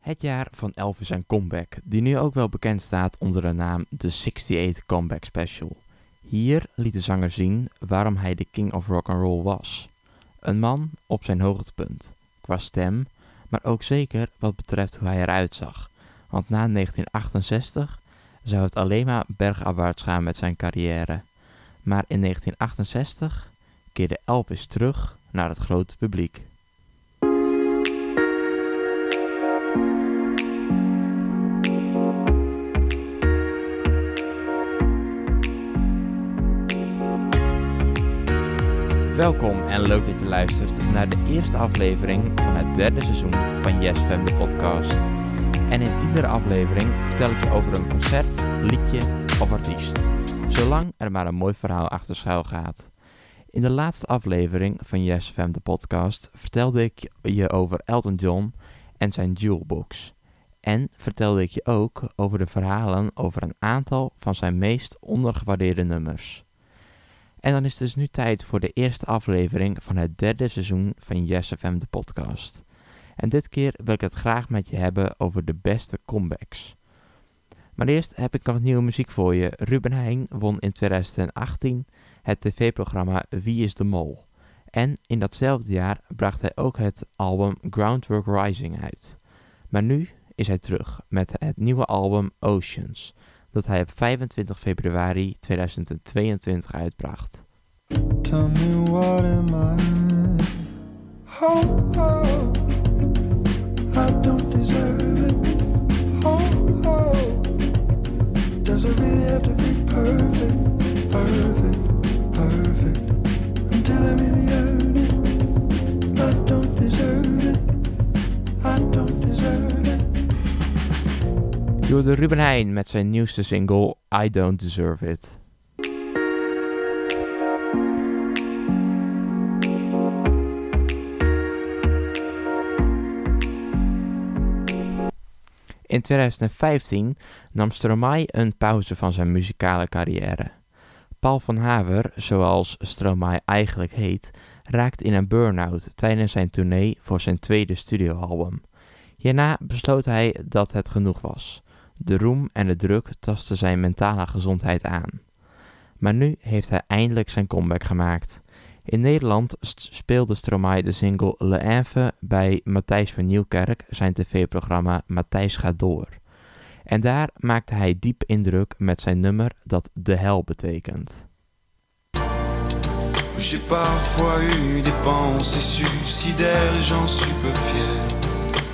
Het jaar van Elvis en Comeback, die nu ook wel bekend staat onder de naam The 68 Comeback Special. Hier liet de zanger zien waarom hij de king of rock and roll was. Een man op zijn hoogtepunt, qua stem, maar ook zeker wat betreft hoe hij eruit zag. Want na 1968 zou het alleen maar bergafwaarts gaan met zijn carrière. Maar in 1968 keerde Elvis terug naar het grote publiek. Welkom en leuk dat je luistert naar de eerste aflevering van het derde seizoen van Yes Fam de podcast. En in iedere aflevering vertel ik je over een concert, liedje of artiest. Zolang er maar een mooi verhaal achter schuil gaat. In de laatste aflevering van Yes Fam de podcast vertelde ik je over Elton John en zijn Jewelbox. En vertelde ik je ook over de verhalen over een aantal van zijn meest ondergewaardeerde nummers. En dan is het dus nu tijd voor de eerste aflevering van het derde seizoen van Yes FM de podcast. En dit keer wil ik het graag met je hebben over de beste comebacks. Maar eerst heb ik nog nieuwe muziek voor je. Ruben Heijn won in 2018 het tv-programma Wie is de Mol. En in datzelfde jaar bracht hij ook het album Groundwork Rising uit. Maar nu is hij terug met het nieuwe album Oceans dat hij op 25 februari 2022 uitbracht. Je Ruben Heijn met zijn nieuwste single I Don't Deserve It. In 2015 nam Stromae een pauze van zijn muzikale carrière. Paul van Haver, zoals Stromae eigenlijk heet, raakte in een burn-out tijdens zijn tournee voor zijn tweede studioalbum. Hierna besloot hij dat het genoeg was. De roem en de druk tasten zijn mentale gezondheid aan. Maar nu heeft hij eindelijk zijn comeback gemaakt. In Nederland speelde Stromae de single Le Infe bij Matthijs van Nieuwkerk, zijn tv-programma Matthijs gaat door. En daar maakte hij diep indruk met zijn nummer dat de hel betekent. J'ai parfois eu des pensées j'en suis peu fier.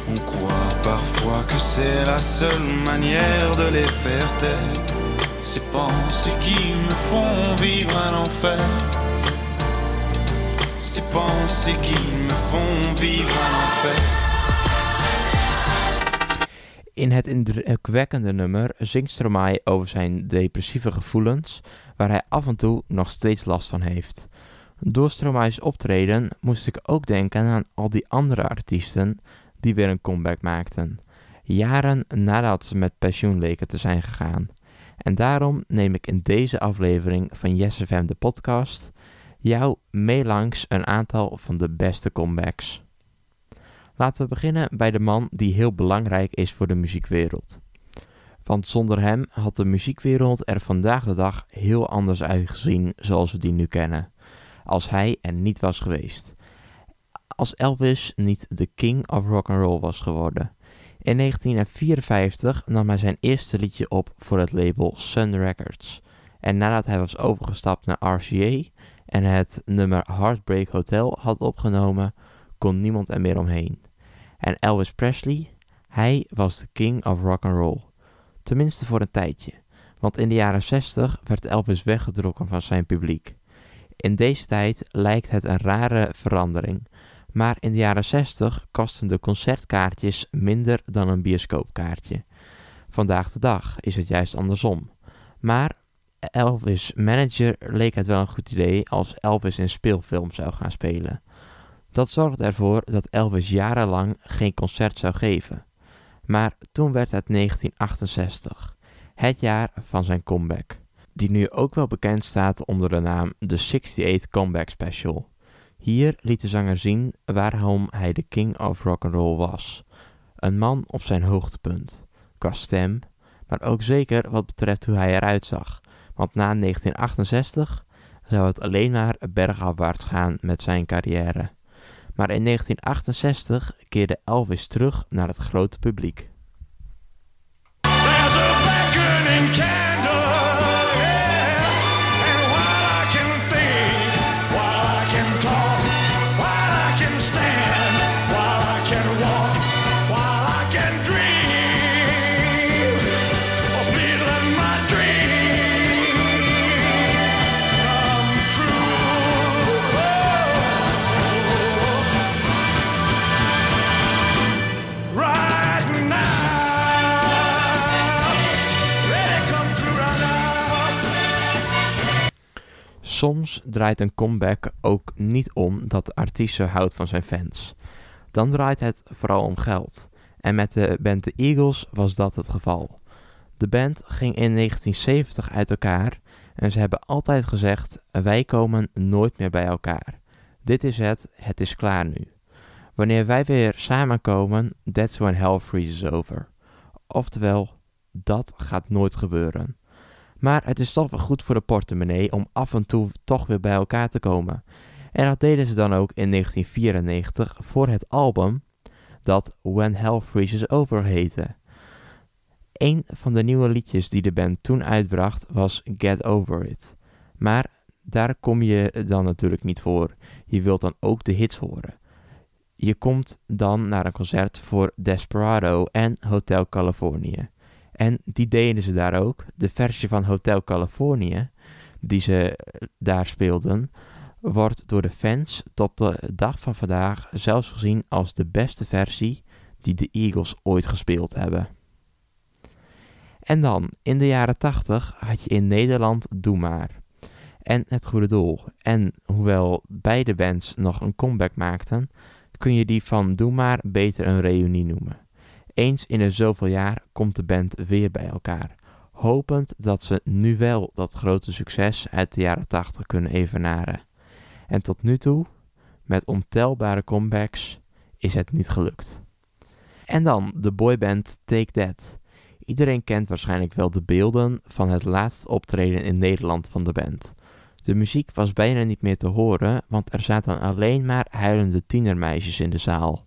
On croit parfois que c'est la seule manière de les faire taire. Ces pensées qui me font vivre un enfer. Ces pensées qui me font vivre un enfer. In het indrukwekkende nummer zingt Stromae over zijn depressieve gevoelens, waar hij af en toe nog steeds last van heeft. Door Stromae's optreden moest ik ook denken aan al die andere artiesten die weer een comeback maakten, jaren nadat ze met pensioen leken te zijn gegaan. En daarom neem ik in deze aflevering van Yes FM de podcast jou mee langs een aantal van de beste comebacks. Laten we beginnen bij de man die heel belangrijk is voor de muziekwereld. Want zonder hem had de muziekwereld er vandaag de dag heel anders uitgezien zoals we die nu kennen, als hij er niet was geweest als Elvis niet de king of rock and roll was geworden. In 1954 nam hij zijn eerste liedje op voor het label Sun Records. En nadat hij was overgestapt naar RCA en het nummer Heartbreak Hotel had opgenomen, kon niemand er meer omheen. En Elvis Presley, hij was de king of rock and roll. Tenminste voor een tijdje, want in de jaren 60 werd Elvis weggedrokken van zijn publiek. In deze tijd lijkt het een rare verandering, maar in de jaren 60 kosten de concertkaartjes minder dan een bioscoopkaartje. Vandaag de dag is het juist andersom. Maar Elvis' manager leek het wel een goed idee als Elvis een speelfilm zou gaan spelen. Dat zorgde ervoor dat Elvis jarenlang geen concert zou geven. Maar toen werd het 1968, het jaar van zijn comeback, die nu ook wel bekend staat onder de naam The 68 Comeback Special. Hier liet de zanger zien waarom hij de king of rock and roll was. Een man op zijn hoogtepunt, qua stem, maar ook zeker wat betreft hoe hij eruit zag. Want na 1968 zou het alleen maar bergafwaarts gaan met zijn carrière. Maar in 1968 keerde Elvis terug naar het grote publiek. Soms draait een comeback ook niet om dat de artiest houdt van zijn fans. Dan draait het vooral om geld. En met de band The Eagles was dat het geval. De band ging in 1970 uit elkaar en ze hebben altijd gezegd: wij komen nooit meer bij elkaar. Dit is het, het is klaar nu. Wanneer wij weer samenkomen, that's when hell freezes over. Oftewel, dat gaat nooit gebeuren. Maar het is toch wel goed voor de portemonnee om af en toe toch weer bij elkaar te komen. En dat deden ze dan ook in 1994 voor het album dat When Hell Freezes Over heette. Een van de nieuwe liedjes die de band toen uitbracht was Get Over It. Maar daar kom je dan natuurlijk niet voor. Je wilt dan ook de hits horen. Je komt dan naar een concert voor Desperado en Hotel California. En die deden ze daar ook. De versie van Hotel California, die ze eh, daar speelden, wordt door de fans tot de dag van vandaag zelfs gezien als de beste versie die de Eagles ooit gespeeld hebben. En dan, in de jaren 80 had je in Nederland Doe Maar. En Het Goede Doel. En hoewel beide bands nog een comeback maakten, kun je die van Doe Maar beter een reunie noemen. Eens in de zoveel jaar komt de band weer bij elkaar, hopend dat ze nu wel dat grote succes uit de jaren 80 kunnen evenaren. En tot nu toe, met ontelbare comebacks, is het niet gelukt. En dan de boyband Take That. Iedereen kent waarschijnlijk wel de beelden van het laatste optreden in Nederland van de band. De muziek was bijna niet meer te horen, want er zaten alleen maar huilende tienermeisjes in de zaal.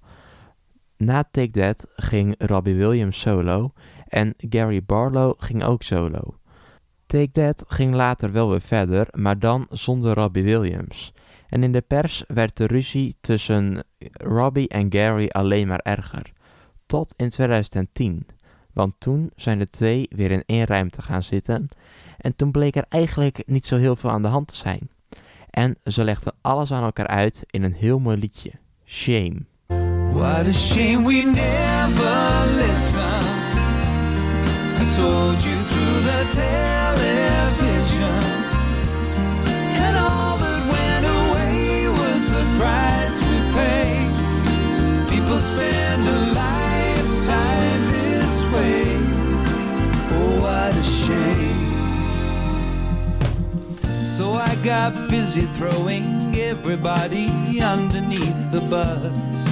Na Take That ging Robbie Williams solo en Gary Barlow ging ook solo. Take That ging later wel weer verder, maar dan zonder Robbie Williams. En in de pers werd de ruzie tussen Robbie en Gary alleen maar erger. Tot in 2010. Want toen zijn de twee weer in één ruimte gaan zitten. En toen bleek er eigenlijk niet zo heel veel aan de hand te zijn. En ze legden alles aan elkaar uit in een heel mooi liedje. Shame. What a shame we never listened. I told you through the television. And all that went away was the price we pay. People spend a lifetime this way. Oh, what a shame. So I got busy throwing everybody underneath the bus.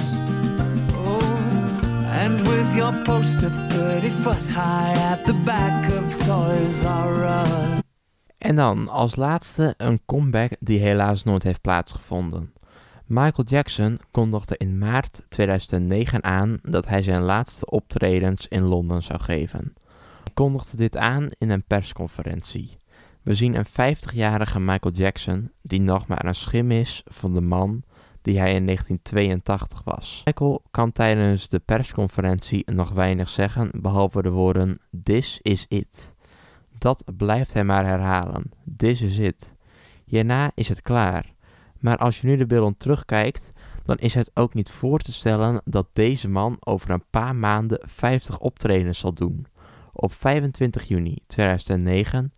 And with your poster 30 foot high at the back of Toys R Us. En dan als laatste een comeback die helaas nooit heeft plaatsgevonden. Michael Jackson kondigde in maart 2009 aan dat hij zijn laatste optredens in Londen zou geven. Kondigde dit aan in een persconferentie. We zien een 50-jarige Michael Jackson die nog maar een schim is van de man die hij in 1982 was. Michael kan tijdens de persconferentie nog weinig zeggen behalve de woorden This is it. Dat blijft hij maar herhalen. This is it. Hierna is het klaar. Maar als je nu de beelden terugkijkt, dan is het ook niet voor te stellen dat deze man over een paar maanden 50 optredens zal doen. Op 25 juni 2009,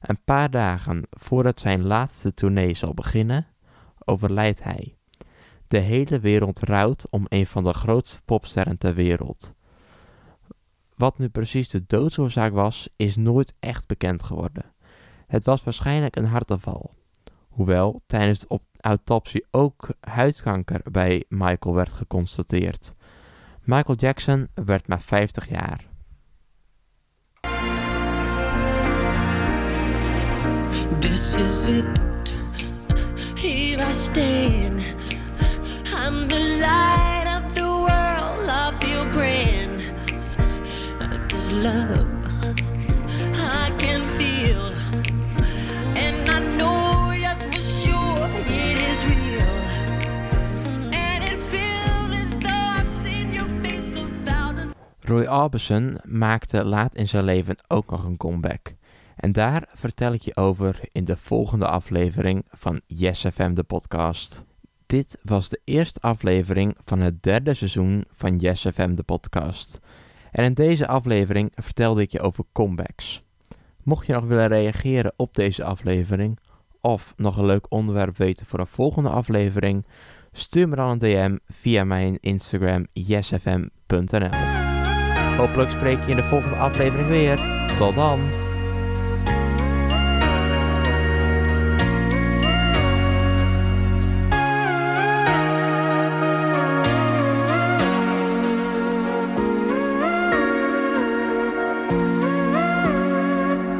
een paar dagen voordat zijn laatste tournee zal beginnen, overlijdt hij. De hele wereld rouwt om een van de grootste popsterren ter wereld. Wat nu precies de doodsoorzaak was, is nooit echt bekend geworden. Het was waarschijnlijk een hartaanval. Hoewel tijdens de autopsie ook huidkanker bij Michael werd geconstateerd. Michael Jackson werd maar 50 jaar. This is it. Here I stand. The light the love I can feel. I know, Roy Orbison maakte laat in zijn leven ook nog een comeback. En daar vertel ik je over in de volgende aflevering van Yes FM de podcast. Dit was de eerste aflevering van het derde seizoen van Yes FM de podcast. En in deze aflevering vertelde ik je over comebacks. Mocht je nog willen reageren op deze aflevering of nog een leuk onderwerp weten voor een volgende aflevering, stuur me dan een DM via mijn Instagram yesfm.nl. Hopelijk spreek je in de volgende aflevering weer. Tot dan!